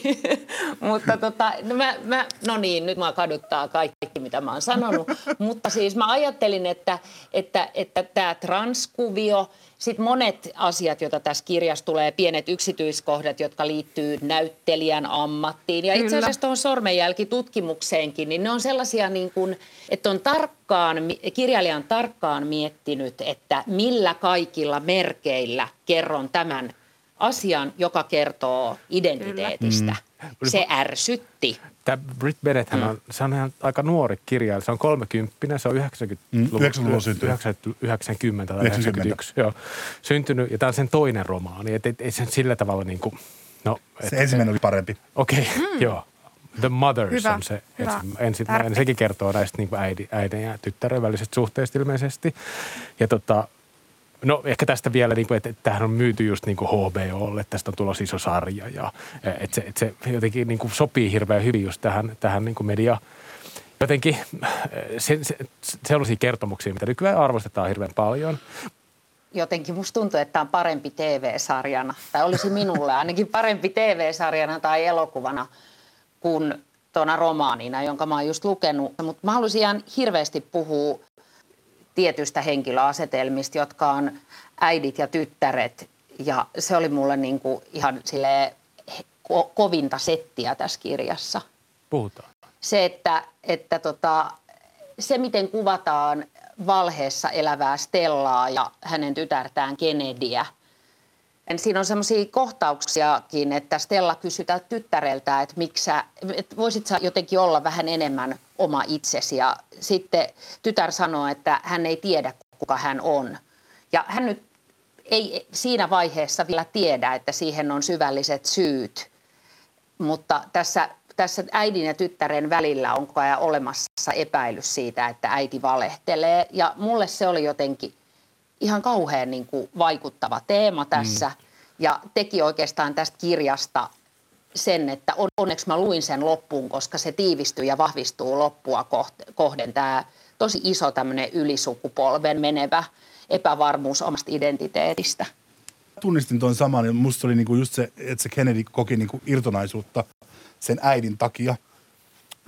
mutta tota, no, mä, mä, no niin, nyt mä kaduttaa kaikki, mitä mä oon sanonut. <laughs> mutta siis mä ajattelin, että että, että tämä transkuvio, sitten monet asiat, joita tässä kirjassa tulee, pienet yksityiskohdat, jotka liittyy näyttelijän ammattiin. Ja itse asiassa tuohon sormenjälkitutkimukseenkin, niin ne on sellaisia niin kuin, että on tarkkaan, kirjailija on tarkkaan miettinyt, että millä kaikilla merkeillä kerron tämän asian, joka kertoo identiteetistä. Mm. Se ärsytti. Tämä Brit Bennett mm. on, se on ihan aika nuori kirjailija. Se on 30, se on 90 Mm, 90-luvulla syntynyt. 90, 90 tai 90. 91. Joo, syntynyt. Ja tämä on sen toinen romaani. Että et, ei sen sillä tavalla niin kuin, no, et, Se ensimmäinen oli parempi. Okei, okay, <laughs> joo. The Mothers Hyvä, on se hyvä. ensimmäinen. Sekin kertoo näistä niin äidin, äidin ja tyttären välisestä suhteesta ilmeisesti. Ja tota, no ehkä tästä vielä, niin kuin, että, että tämähän on myyty just niin kuin HBOlle, että tästä on tulossa iso sarja. Ja että se, että se jotenkin niin kuin sopii hirveän hyvin just tähän, tähän niin kuin media, jotenkin se, se, sellaisia kertomuksia, mitä nykyään arvostetaan hirveän paljon. Jotenkin musta tuntuu, että tämä on parempi TV-sarjana, tai olisi minulle ainakin parempi TV-sarjana tai elokuvana kuin tuona romaanina, jonka mä oon just lukenut. Mutta mä haluaisin ihan hirveästi puhua tietystä henkilöasetelmista, jotka on äidit ja tyttäret. Ja se oli mulle niin kuin ihan silleen ko- kovinta settiä tässä kirjassa. Puhutaan. Se, että, että tota, se miten kuvataan valheessa elävää Stellaa ja hänen tytärtään Kennedyä. Siinä on semmoisia kohtauksiakin, että Stella kysytään tyttäreltä, että, miksi sä, että voisit sä jotenkin olla vähän enemmän oma itsesi. Ja sitten tytär sanoo, että hän ei tiedä, kuka hän on. Ja hän nyt ei siinä vaiheessa vielä tiedä, että siihen on syvälliset syyt. Mutta tässä, tässä äidin ja tyttären välillä on koko ajan olemassa epäilys siitä, että äiti valehtelee. Ja mulle se oli jotenkin ihan kauhean niin kuin vaikuttava teema tässä. Mm. Ja teki oikeastaan tästä kirjasta sen, että on, onneksi mä luin sen loppuun, koska se tiivistyy ja vahvistuu loppua kohden. Tämä tosi iso tämmöinen ylisukupolven menevä epävarmuus omasta identiteetistä. Tunnistin tuon saman ja musta oli niinku just se, että se Kennedy koki niinku irtonaisuutta sen äidin takia.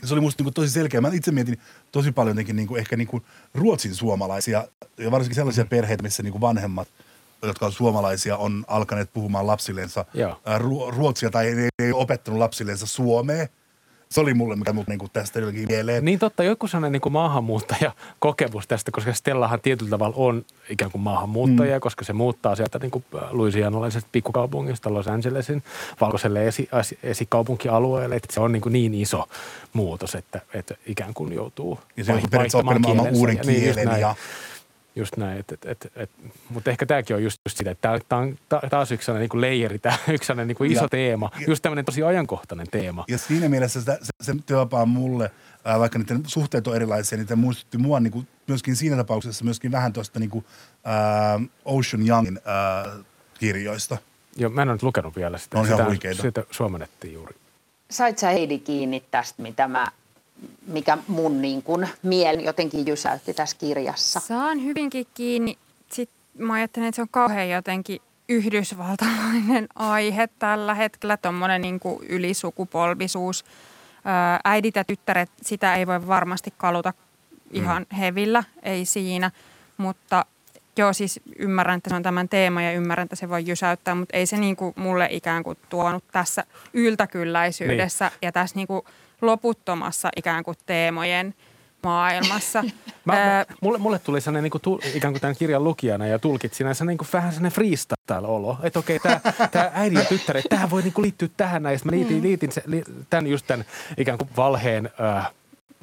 Se oli musta niinku tosi selkeä. Mä itse mietin tosi paljon jotenkin niinku, ehkä niinku ruotsin suomalaisia ja varsinkin sellaisia perheitä, missä niinku vanhemmat jotka on suomalaisia, on alkaneet puhumaan lapsillensa Joo. ruotsia tai ei, ei, ei opettanut lapsillensa suomea. Se oli mulle, mikä mut niinku tästä jotenkin mieleen. Niin totta, joku sellainen niin maahanmuuttajakokemus tästä, koska Stellahan tietyllä tavalla on ikään kuin maahanmuuttaja, mm. koska se muuttaa sieltä niin kuin Louisianalaisesta pikkukaupungista Los Angelesin valkoiselle esi, esikaupunkialueelle, että se on niin, kuin niin iso muutos, että, että ikään kuin joutuu ja se on kielensä. uuden kielen niin, ja Just näin, et, et, et, et, mutta ehkä tämäkin on just, just sitä, että tämä on taas yksi sellainen niin leijeri, tämä <laughs> yksi sellainen niin iso ja, teema, ja, just tämmöinen tosi ajankohtainen teema. Ja siinä mielessä se, se, se työpaa mulle, ää, vaikka niiden suhteet on erilaisia, niin muistutti mua niin kuin, myöskin siinä tapauksessa myöskin vähän tuosta niin kuin, ää, Ocean Youngin ää, kirjoista. Joo, mä en ole nyt lukenut vielä sitä. On sitä, huikeita. Sitä suomennettiin juuri. Sait sä Heidi kiinni tästä, mitä mä mikä mun niin kuin mieli jotenkin jysäytti tässä kirjassa. Saan hyvinkin kiinni. Sitten mä ajattelen, että se on kauhean jotenkin yhdysvaltalainen <laughs> aihe tällä hetkellä, tuommoinen niin ylisukupolvisuus. Äidit ja tyttäret, sitä ei voi varmasti kaluta ihan mm. hevillä, ei siinä, mutta joo siis ymmärrän, että se on tämän teema ja ymmärrän, että se voi jysäyttää, mutta ei se niin kuin mulle ikään kuin tuonut tässä yltäkylläisyydessä niin. ja tässä niin kuin loputtomassa ikään kuin teemojen maailmassa. <laughs> Mä, äh, mulle, mulle tuli sellainen niin kuin, ikään kuin tämän kirjan lukijana ja tulkitsina sellainen, niin kuin, vähän sellainen freestyle-olo. Että okei, okay, <laughs> tämä äidin ja tyttäret, tähän voi niin kuin, liittyä tähän näin. Mä liitin, mm. liitin se, li, tämän just tämän ikään kuin valheen äh,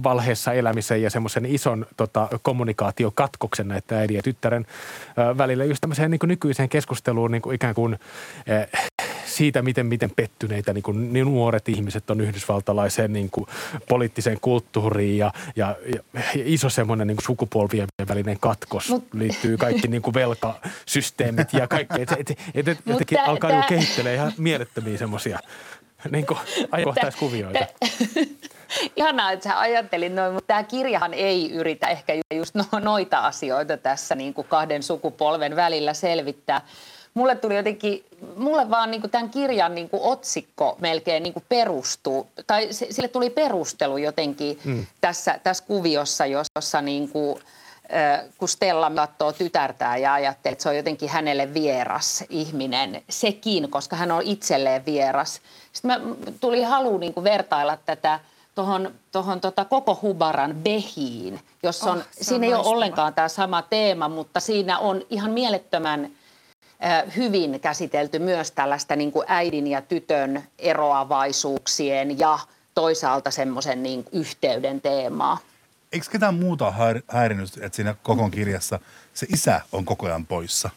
valheessa elämisen ja semmoisen ison tota, kommunikaatiokatkoksen näiden äidin ja tyttären äh, välillä just tämmöiseen niin kuin nykyiseen keskusteluun niin kuin ikään kuin äh, siitä, miten, miten pettyneitä niin kuin, niin nuoret ihmiset on yhdysvaltalaiseen niin kuin, poliittiseen kulttuuriin ja, ja, ja, iso semmoinen niin kuin sukupolvien välinen katkos Mut, liittyy kaikki niin kuin velkasysteemit ja kaikki. Että et, et, et, jotenkin alkaa tää... kehittelee ihan mielettömiä semmoisia niin ajankohtaiskuvioita. Ihanaa, että sä ajattelin noin, mutta tämä kirjahan ei yritä ehkä just no, noita asioita tässä niin kuin kahden sukupolven välillä selvittää mulle tuli jotenkin, mulle vaan niin kuin tämän kirjan niin kuin otsikko melkein niin kuin perustuu, tai sille tuli perustelu jotenkin mm. tässä, tässä kuviossa, jossa niin kuin, kun Stella katsoo tytärtään ja ajattelee, että se on jotenkin hänelle vieras ihminen, sekin, koska hän on itselleen vieras. Sitten mä, tuli halu niin kuin vertailla tätä tuohon tohon tota koko Hubaran Behiin, jossa on, oh, siinä ei ole ollenkaan tämä sama teema, mutta siinä on ihan mielettömän hyvin käsitelty myös tällaista niin kuin äidin ja tytön eroavaisuuksien ja toisaalta semmoisen niin yhteyden teemaa. Eikö ketään muuta häirinyt, että siinä koko kirjassa se isä on koko ajan poissa?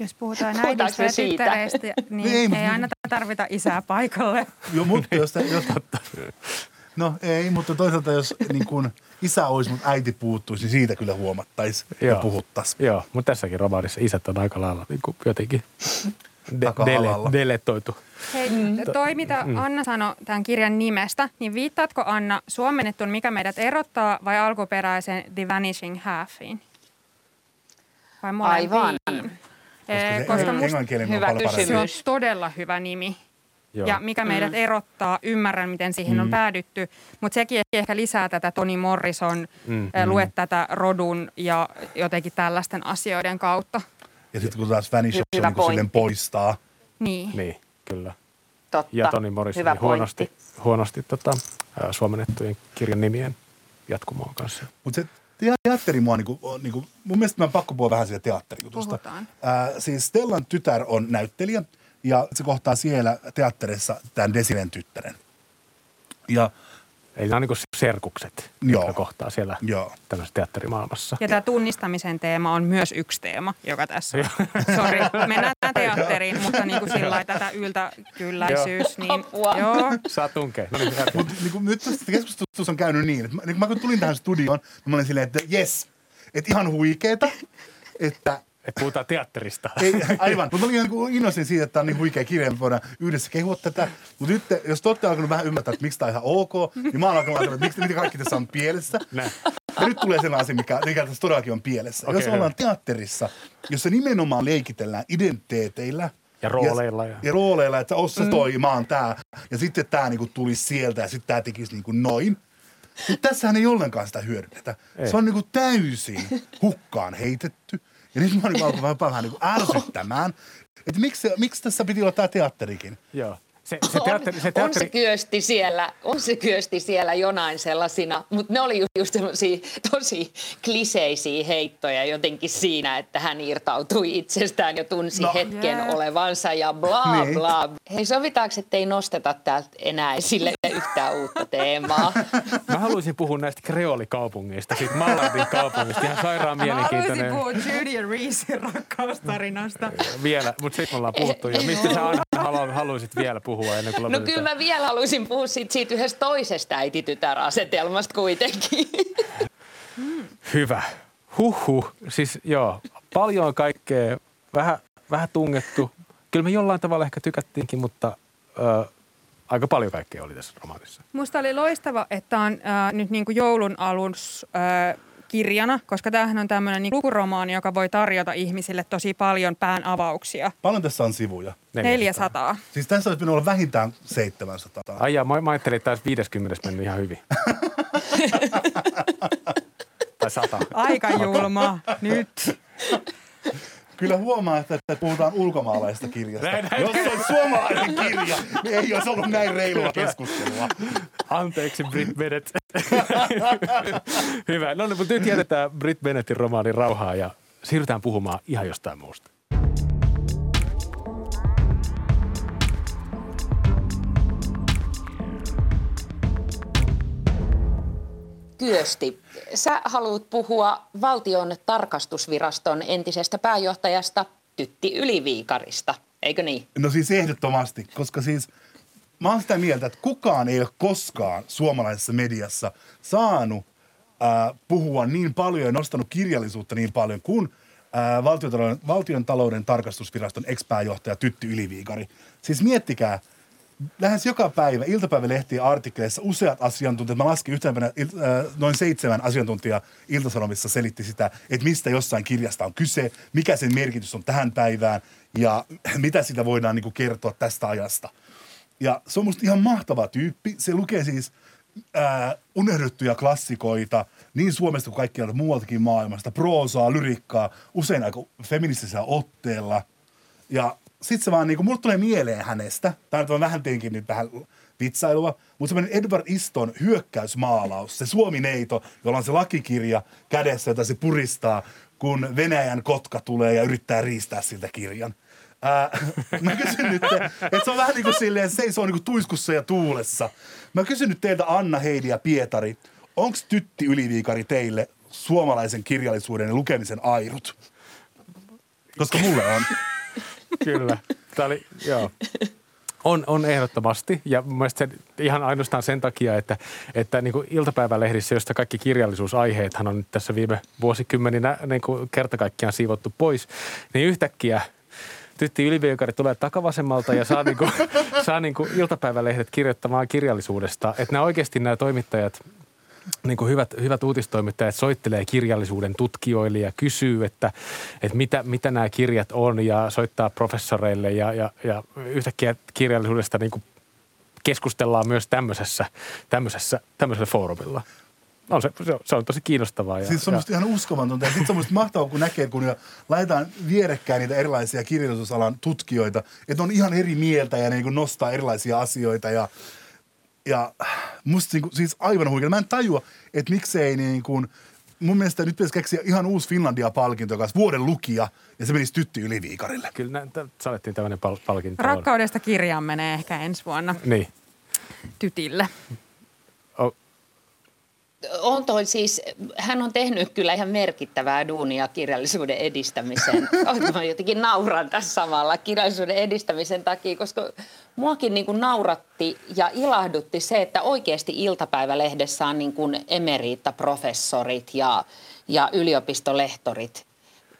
Jos puhutaan äidistä ja tyttäreistä, niin, <laughs> niin ei, ei aina tarvita isää paikalle. <laughs> Joo, mutta jos, jos, <laughs> No ei, mutta toisaalta jos <laughs> niin kun isä olisi, mutta äiti puuttuisi, niin siitä kyllä huomattaisiin ja puhuttaisiin. Joo, mutta tässäkin romaanissa isät on aika lailla niin kuin jotenkin de- dele- deletoitu. Hei, mm. toi mitä mm. Anna sanoi tämän kirjan nimestä, niin viittaatko Anna suomennettuun Mikä meidät erottaa vai alkuperäisen The Vanishing Halfiin? Vai Aivan. Koska, eh, koska musta hyvä kysymys. Se on todella hyvä nimi. Joo. ja mikä meidät mm. erottaa. Ymmärrän, miten siihen mm. on päädytty, mutta sekin ehkä lisää tätä Toni Morrison, mm. mm. lue tätä rodun ja jotenkin tällaisten asioiden kautta. Ja sitten kun taas Vanish on niin poistaa. Niin. Niin, kyllä. Totta. Ja Toni Morrison Hyvä huonosti, huonosti tota, suomennettujen kirjan nimien jatkumoon kanssa. Mutta se teatteri mua, niinku, niinku, mun mielestä mä pakko puhua vähän siitä teatterijutusta. Puhutaan. Äh, siis Stellan tytär on näyttelijä – ja se kohtaa siellä teatterissa tämän Desilen tyttären. Ja Eli nämä on niin serkukset, Joo. jotka kohtaa siellä Joo. tämmöisessä teatterimaailmassa. Ja tämä tunnistamisen teema on myös yksi teema, joka tässä on. <laughs> Sori, mennään teatteriin, mutta niin kuin sillä tätä yltäkylläisyys. niin, joo. Saa tunkea. No niin, Mut, niin kuin, nyt tästä keskustelussa on käynyt niin, että niin mä kun tulin tähän studioon, niin mä olin silleen, että jes, että ihan huikeeta, että että puhutaan teatterista. Ei, aivan. Mutta olin niin innoisin siitä, että tämä on niin huikea kirja, että voidaan yhdessä kehua tätä. Mutta nyt, jos te olette alkanut vähän ymmärtää, että miksi tämä on ihan ok, niin mä oon alkanut ajatella, että miksi, mitä kaikki tässä on pielessä. Näin. Ja nyt tulee sellainen asia, mikä, mikä tässä todellakin on pielessä. Okay, jos ollaan hyvä. teatterissa, jossa nimenomaan leikitellään identiteeteillä, ja rooleilla. Ja, ja rooleilla, että ossa mm. toi, mä oon tää. Ja sitten tää niinku tulisi sieltä ja sitten tää tekisi niinku noin. Mutta tässähän ei ollenkaan sitä hyödynnetä. Ei. Se on niinku täysin hukkaan heitetty. Ja nyt mä olin vähän, vähän niin kuin ärsyttämään, että miksi, miksi tässä piti olla tämä teatterikin. Joo. Se, se <laughs> teatteri, se on, teatteri... on se kyösti siellä, on se kyösti siellä jonain sellaisina, mutta ne oli just sellaisia tosi kliseisiä heittoja jotenkin siinä, että hän irtautui itsestään ja tunsi no. hetken yeah. olevansa ja bla niin. bla. Hei sovitaanko, että ei nosteta täältä enää esille yhtään uutta teemaa? <laughs> Mä haluaisin puhua näistä kreolikaupungeista, siitä Mallardin kaupungista, ihan sairaan mielenkiintoinen. Mä haluaisin puhua Judy Reesein rakkaustarinasta. Vielä, mutta sitten me ollaan puhuttu jo. Mistä sä Anna haluaisit vielä puhua ennen kuin No kyllä mä vielä haluaisin puhua siitä, siitä yhdestä toisesta äiti-tytär-asetelmasta kuitenkin. <laughs> Hyvä. Huhhuh. Siis joo, paljon kaikkea, vähän, vähän tungettu. Kyllä me jollain tavalla ehkä tykättiinkin, mutta ö, aika paljon kaikkea oli tässä romaanissa. Musta oli loistava, että on äh, nyt niin kuin joulun alus äh, kirjana, koska tämähän on tämmöinen niin lukuromaani, joka voi tarjota ihmisille tosi paljon pään avauksia. Paljon tässä on sivuja? 400. 400. Siis tässä olisi olla vähintään 700. Ai jaa, mä, mä ajattelin, että tässä 50 mennyt ihan hyvin. <laughs> tai 100. Aika julma. Nyt. Kyllä huomaa, että, että puhutaan ulkomaalaisesta kirjasta. Näin, näin. Jos se on suomalainen kirja, niin ei olisi ollut näin reilua keskustelua. Anteeksi, Brit Bennett. Hyvä. No niin, mutta nyt jätetään Brit Bennettin romaanin rauhaa ja siirrytään puhumaan ihan jostain muusta. Kyösti, sä haluat puhua valtion tarkastusviraston entisestä pääjohtajasta Tytti Yliviikarista, eikö niin? No siis ehdottomasti, koska siis mä oon sitä mieltä, että kukaan ei ole koskaan suomalaisessa mediassa saanut äh, puhua niin paljon ja nostanut kirjallisuutta niin paljon kuin valtion talouden tarkastusviraston ex-pääjohtaja Tytti Yliviikari. Siis miettikää – lähes joka päivä iltapäivälehtien artikkeleissa useat asiantuntijat, mä laskin yhtenä äh, noin seitsemän asiantuntijaa Iltasanomissa selitti sitä, että mistä jossain kirjasta on kyse, mikä sen merkitys on tähän päivään ja <clears throat> mitä sitä voidaan niin kuin kertoa tästä ajasta. Ja se on musta ihan mahtava tyyppi. Se lukee siis äh, unohdettuja klassikoita niin Suomesta kuin kaikkialta muualtakin maailmasta, proosaa, lyrikkaa, usein aika feministisellä otteella. Ja sitten se vaan, niin kuin, mulle tulee mieleen hänestä, tämä on vähän teinkin nyt vähän vitsailua, mutta semmoinen Edward Iston hyökkäysmaalaus, se Suomi-neito, jolla on se lakikirja kädessä, jota se puristaa, kun Venäjän kotka tulee ja yrittää riistää siltä kirjan. Ää, <laughs> mä kysyn nyt, että se on vähän niin kuin silleen, se on niin kuin tuiskussa ja tuulessa. Mä kysyn nyt teiltä Anna, Heidi ja Pietari, onko Tytti Yliviikari teille suomalaisen kirjallisuuden ja lukemisen airut? Koska mulle on. Kyllä. Tämä oli, joo. On, on ehdottomasti ja mielestäni ihan ainoastaan sen takia, että, että niin kuin iltapäivälehdissä, josta kaikki kirjallisuusaiheethan on nyt tässä viime vuosikymmeninä niin kuin kerta siivottu pois, niin yhtäkkiä Tytti Yliviikari tulee takavasemmalta ja saa, niin kuin, saa kuin iltapäivälehdet kirjoittamaan kirjallisuudesta. Että nämä oikeasti nämä toimittajat niin kuin hyvät, hyvät uutistoimittajat soittelee kirjallisuuden tutkijoille ja kysyy, että, että mitä, mitä nämä kirjat on ja soittaa professoreille ja, ja, ja yhtäkkiä kirjallisuudesta niin kuin keskustellaan myös tämmöisessä, tämmöisessä, tämmöisellä foorumilla. On se, se, on, se on tosi kiinnostavaa. Ja, siis se on ja... ihan uskomatonta. Ja sitten se on mahtavaa, kun näkee, kun laitetaan vierekkäin niitä erilaisia kirjallisuusalan tutkijoita, että on ihan eri mieltä ja ne niin nostaa erilaisia asioita ja ja musta niin kuin, siis aivan huikea. Mä en tajua, että miksei niin kuin, mun mielestä nyt pitäisi keksiä ihan uusi Finlandia-palkinto, joka vuoden lukija, ja se menisi Tytti Yliviikarille. Kyllä nä, saatiin tämmöinen pal- palkinto. Rakkaudesta kirjaan menee ehkä ensi vuonna. Niin. Tytille on toi siis, hän on tehnyt kyllä ihan merkittävää duunia kirjallisuuden edistämiseen. <laughs> Mä jotenkin nauran tässä samalla kirjallisuuden edistämisen takia, koska muakin niin kuin nauratti ja ilahdutti se, että oikeasti iltapäivälehdessä on niin kuin emeriittaprofessorit ja, ja yliopistolehtorit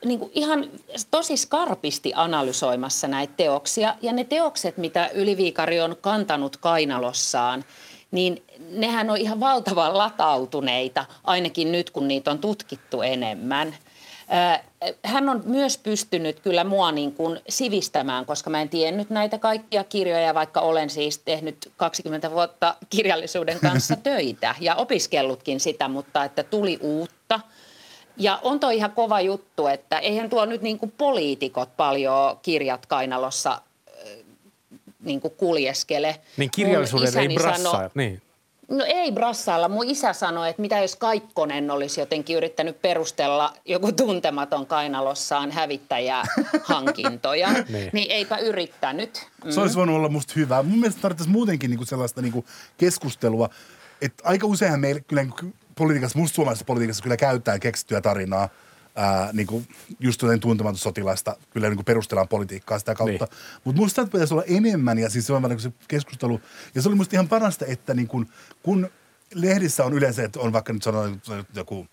niin kuin ihan tosi skarpisti analysoimassa näitä teoksia. Ja ne teokset, mitä Yliviikari on kantanut kainalossaan – niin nehän on ihan valtavan latautuneita, ainakin nyt kun niitä on tutkittu enemmän. Hän on myös pystynyt kyllä mua niin kuin sivistämään, koska mä en tiennyt näitä kaikkia kirjoja, vaikka olen siis tehnyt 20 vuotta kirjallisuuden kanssa <laughs> töitä ja opiskellutkin sitä, mutta että tuli uutta. Ja on toi ihan kova juttu, että eihän tuo nyt niin kuin poliitikot paljon kirjat kainalossa niin kuin kuljeskele. Niin Mun kirjallisuudelle ei isäni brassaa. sanoi- Niin. No ei brassailla. Mun isä sanoi, että mitä jos Kaikkonen olisi jotenkin yrittänyt perustella joku tuntematon kainalossaan hävittäjähankintoja. <laughs> Niin. niin eipä yrittänyt. Mm. Se olisi voinut olla musta hyvä. Mun mielestä tarvittaisiin muutenkin niinku sellaista niinku keskustelua, että aika useinhan meillä kyllä niinku politiikassa, musta suomalaisessa politiikassa kyllä käytetään keksittyä tarinaa, ää, niinku just jotain tuntematon sotilasta, kyllä niinku perustellaan politiikkaa sitä kautta. Niin. Niin. Mutta musta sitä pitäisi olla enemmän ja siis se on vaan niinku se keskustelu. Ja se oli musta ihan parasta, että niinku, kun lehdissä on yleensä, että on vaikka nyt sanoin joku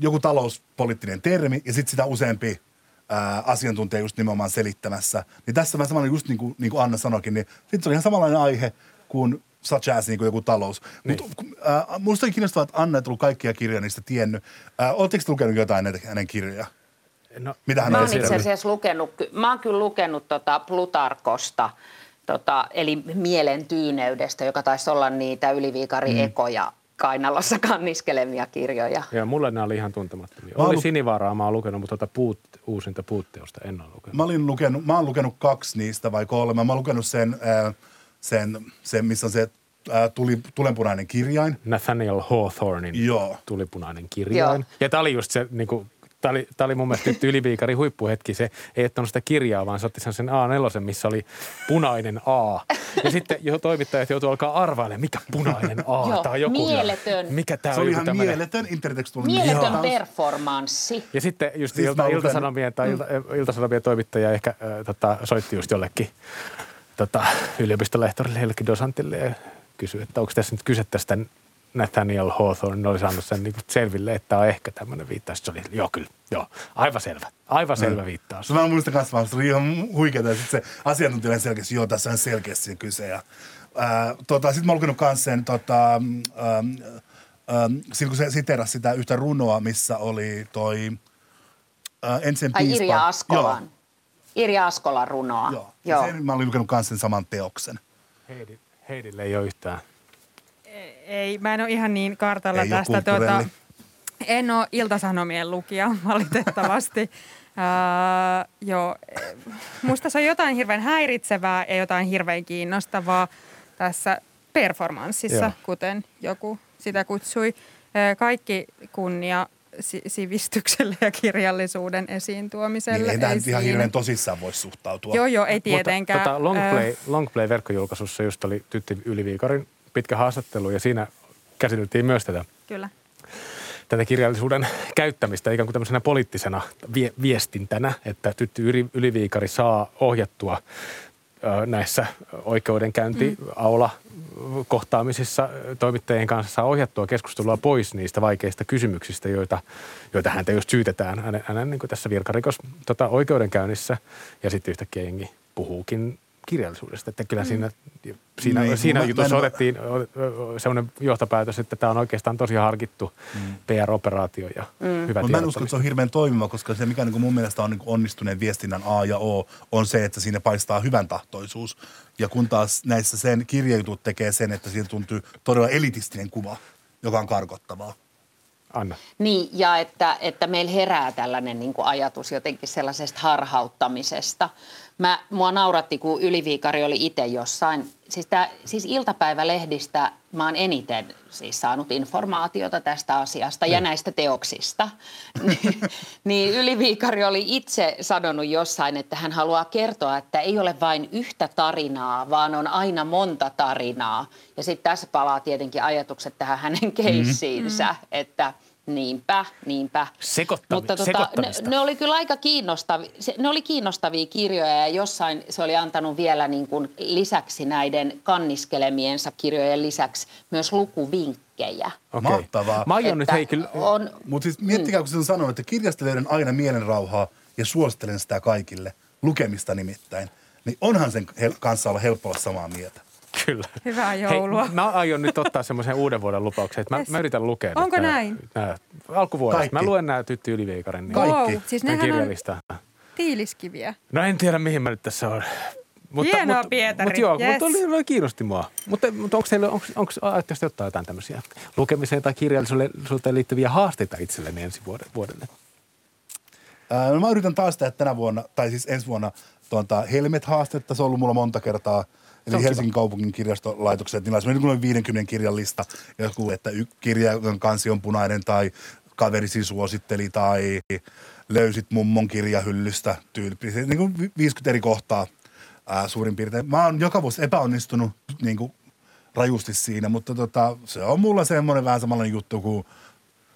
joku talouspoliittinen termi ja sitten sitä useampi ää, asiantuntija just nimenomaan selittämässä. Niin tässä vähän samanlainen, just niin kuin, niin kuin Anna sanoikin, niin sitten se oli ihan samanlainen aihe kuin such as niin kuin joku talous. Niin. Mutta äh, musta on kiinnostavaa, että Anna ei tullut kaikkia kirjoja niistä tiennyt. Äh, Oletteko te lukenut jotain näitä hänen kirjoja? No, Mitä hän Mä on oon itse asiassa lukenut, mä oon kyllä lukenut tota Plutarkosta, tota, eli mielen tyyneydestä, joka taisi olla niitä Yliviikari mm. ekoja kainalossa kanniskelemia kirjoja. Joo, mulle nämä oli ihan tuntemattomia. Mä Oli lu- Sinivaaraa, mä oon lukenut, mutta tuota puut, uusinta puutteosta en ole lukenut. Mä, olin lukenut, mä oon lukenut kaksi niistä vai kolme. Mä oon lukenut sen, äh, sen, sen missä on se äh, tuli, tulenpunainen kirjain. Nathaniel Hawthornin Joo. tulipunainen kirjain. Joo. Ja tämä oli just se, niin kuin, tämä oli, tää oli mun mielestä nyt Yliviikarin huippuhetki. Se ei ottanut sitä kirjaa, vaan se otti sen A4, missä oli punainen A. Ja sitten jo toimittajat joutuivat alkaa arvailemaan, mikä punainen A. Joo, Tämä on joku, mieletön. Mikä tämä Se oli ihan tämmönen- mieletön intertekstuaalinen. Mieletön Joo. performanssi. Ja sitten just Siis ilta, iltasanomien tai ilta, iltasanomien toimittaja ehkä äh, tota, soitti just jollekin tota, yliopistolehtorille, jollekin dosantille ja kysyi, että onko tässä nyt kyse tästä Nathaniel Hawthorne, ne oli saanut sen niin selville, että tämä on ehkä tämmöinen viittaus. Se oli, joo kyllä, joo, aivan selvä, aivan selvä viittaus. Se mä muistan kanssa, vaan se oli ihan huikeeta. Ja sitten se asiantuntija oli selkeästi, joo, tässä on selkeästi kyse. Ja, ää, tota, sitten mä oon lukenut kanssa sen, tota, ähm, ähm, silloin kun se siterasi sitä yhtä runoa, missä oli toi äh, entisen Ai piispan. Irja Askolan. Irja Askolan runoa. Joo, joo. Sen, mä olin lukenut kanssa sen saman teoksen. Heidi, Heidille ei ole yhtään. Ei, mä en ole ihan niin kartalla Ei tästä. Tuota, en ole iltasanomien lukija <laughs> valitettavasti. uh, joo, musta se on jotain hirveän häiritsevää ja jotain hirveän kiinnostavaa tässä performanssissa, Joo. kuten joku sitä kutsui. Eh, Kaikki kunnia si- sivistykselle ja kirjallisuuden esiin tuomiselle. Niin ei tämä nyt ihan hirveän tosissaan voi suhtautua. Joo, joo, ei tietenkään. Mutta tota, Longplay, Longplay verkkojulkaisussa just oli Tytti Yliviikarin pitkä haastattelu ja siinä käsiteltiin myös tätä, Kyllä. tätä kirjallisuuden käyttämistä ikään kuin tämmöisenä poliittisena vie, viestintänä, että Tytti Yli- Yliviikari saa ohjattua näissä oikeudenkäyntiaula kohtaamisissa ö, toimittajien kanssa saa ohjattua keskustelua pois niistä vaikeista kysymyksistä, joita, joita häntä just syytetään hänen, hänen niin kuin tässä virkarikos tota, oikeudenkäynnissä. Ja sitten yhtäkkiä jengi puhuukin kirjallisuudesta. Että kyllä siinä, siinä, Niin, siinä mä- mä jutussa en- otettiin sellainen johtopäätös, että tämä on oikeastaan tosi harkittu PR-operaatio ja hyvä Mutta mä en usko, että se on hirveän toimiva, koska se, mikä niin mun mielestä on niin onnistuneen viestinnän A ja O, on se, että siinä paistaa hyvän tahtoisuus. Ja kun taas näissä sen kirjajutut tekee sen, että siitä tuntuu todella elitistinen kuva, joka on karkottavaa. Anna. Niin, ja että, että meillä herää tällainen niin kuin ajatus jotenkin sellaisesta harhauttamisesta. Mä, mua nauratti, kun Yliviikari oli itse jossain, siis, tää, siis iltapäivälehdistä mä oon eniten siis saanut informaatiota tästä asiasta ja näistä teoksista. <laughs> Niin- niin Yliviikari oli itse sanonut jossain, että hän haluaa kertoa, että ei ole vain yhtä tarinaa, vaan on aina monta tarinaa. Ja sitten tässä palaa tietenkin ajatukset tähän hänen keissiinsä, että niinpä, niinpä. Sekoittavi- Mutta tota, ne, ne oli kyllä aika kiinnostavia, se, ne oli kiinnostavia kirjoja ja jossain se oli antanut vielä niin kuin lisäksi näiden kanniskelemiensa kirjojen lisäksi myös lukuvinkkejä. Okei. Mahtavaa. Mä aion nyt, Että hei kyllä, on, Mutta siis miettikää, kun se on sanonut, että kirjasta löydän aina mielenrauhaa ja suosittelen sitä kaikille, lukemista nimittäin. Niin onhan sen kanssa olla helppo olla samaa mieltä. Kyllä. Hyvää joulua. Hei, mä aion nyt ottaa semmoisen uuden vuoden lupauksen, että mä, Yes. mä yritän lukea. Onko nää- näin? Nää, alkuvuodesta. Kaikki. Mä luen nämä Tytti Yliviikarin niin, Kaikki. Wow, siis nehän on tiiliskiviä. No en tiedä, mihin mä nyt tässä olen. Hienoa, mutta, Pietari. Mutta joo, Yes. mutta oli, oli kiinnosti mua. Mutta, mutta onko teillä, onko, onko, ajatteko te ottaa jotain tämmöisiä lukemiseen tai kirjallisuuteen liittyviä haasteita itselleni ensi vuode- vuodelle? Ää, no mä yritän taas tehdä tänä vuonna, tai siis ensi vuonna, tuota, Helmet-haastetta, se on ollut mulla monta kertaa. Eli on Helsingin kaupungin kirjastolaitokset, niillä on esimerkiksi 50 kirjan lista, joku, että y- kirja, jonka kansi on punainen tai kaverisi suositteli tai löysit mummon kirjahyllystä tyyppi. Niin kuin vi- 50 eri kohtaa ää, suurin piirtein. Mä oon joka vuosi epäonnistunut niin kuin rajusti siinä, mutta tota, se on mulla semmoinen vähän samanlainen juttu kuin,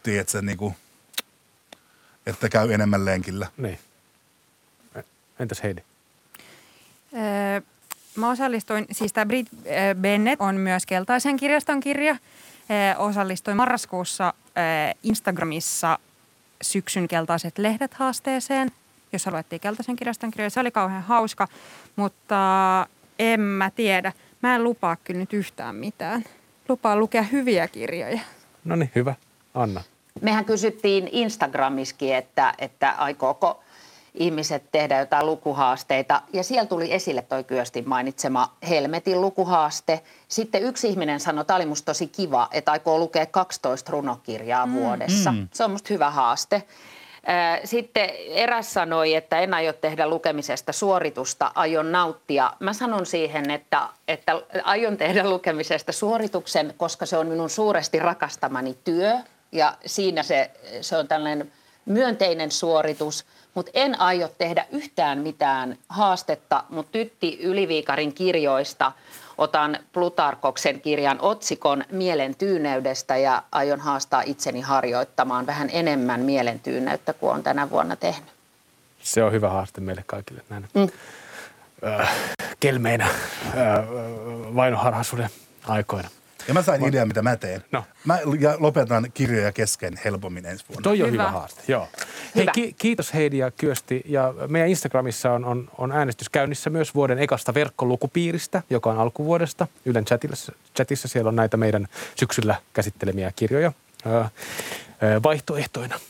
tiedätkö, niin kuin, että käy enemmän lenkillä. Niin. Entäs Heidi? Öö, Mä osallistuin, siis tämä Brit äh, Bennett on myös Keltaisen kirjaston kirja. Äh, Osallistuin marraskuussa äh, Instagramissa syksyn keltaiset lehdet haasteeseen, jossa luettiin Keltaisen kirjaston kirjoja. Se oli kauhean hauska, mutta en mä tiedä. Mä en lupaa kyllä nyt yhtään mitään. Lupaa lukea hyviä kirjoja. No niin, hyvä. Anna. Mehän kysyttiin Instagramiskin, että, että aikooko ihmiset tehdä jotain lukuhaasteita. Ja siellä tuli esille toi Kyöstin mainitsema Helmetin lukuhaaste. Sitten yksi ihminen sanoi, että oli musta tosi kiva, että aikoo lukea 12 runokirjaa mm. vuodessa. Mm. Se on musta hyvä haaste. Sitten eräs sanoi, että en aio tehdä lukemisesta suoritusta, aion nauttia. Mä sanon siihen, että, että aion tehdä lukemisesta suorituksen, koska se on minun suuresti rakastamani työ. Ja siinä se, se on tällainen myönteinen suoritus – mutta en aio tehdä yhtään mitään haastetta, mutta Tytti Yliviikarin kirjoista otan Plutarkoksen kirjan otsikon mielen tyyneydestä ja aion haastaa itseni harjoittamaan vähän enemmän mielen tyyneyttä kuin olen tänä vuonna tehnyt. Se on hyvä haaste meille kaikille näin. Mm. Äh, kelmeinä äh, vainoharhaisuuden aikoina. Ja mä sain idean, mitä mä teen. No. Mä lopetan kirjoja kesken helpommin ensi vuonna. Toi on hyvä, hyvä haaste, joo. Hei, ki- kiitos Heidi ja Kyösti. Ja meidän Instagramissa on, on, on äänestys käynnissä myös vuoden ekasta verkkolukupiiristä, joka on alkuvuodesta. Ylen chatissa, chatissa siellä on näitä meidän syksyllä käsittelemiä kirjoja ää, vaihtoehtoina.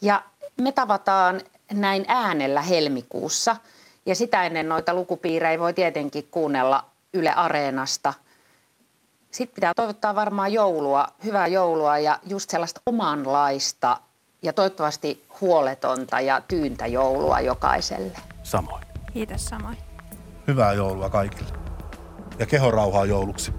Ja me tavataan näin äänellä helmikuussa. Ja sitä ennen noita lukupiirejä voi tietenkin kuunnella Yle Areenasta – sitten pitää toivottaa varmaan joulua, hyvää joulua ja just sellaista omanlaista ja toivottavasti huoletonta ja tyyntä joulua jokaiselle. Samoin. Kiitos samoin. Hyvää joulua kaikille. Ja kehon rauhaa jouluksi.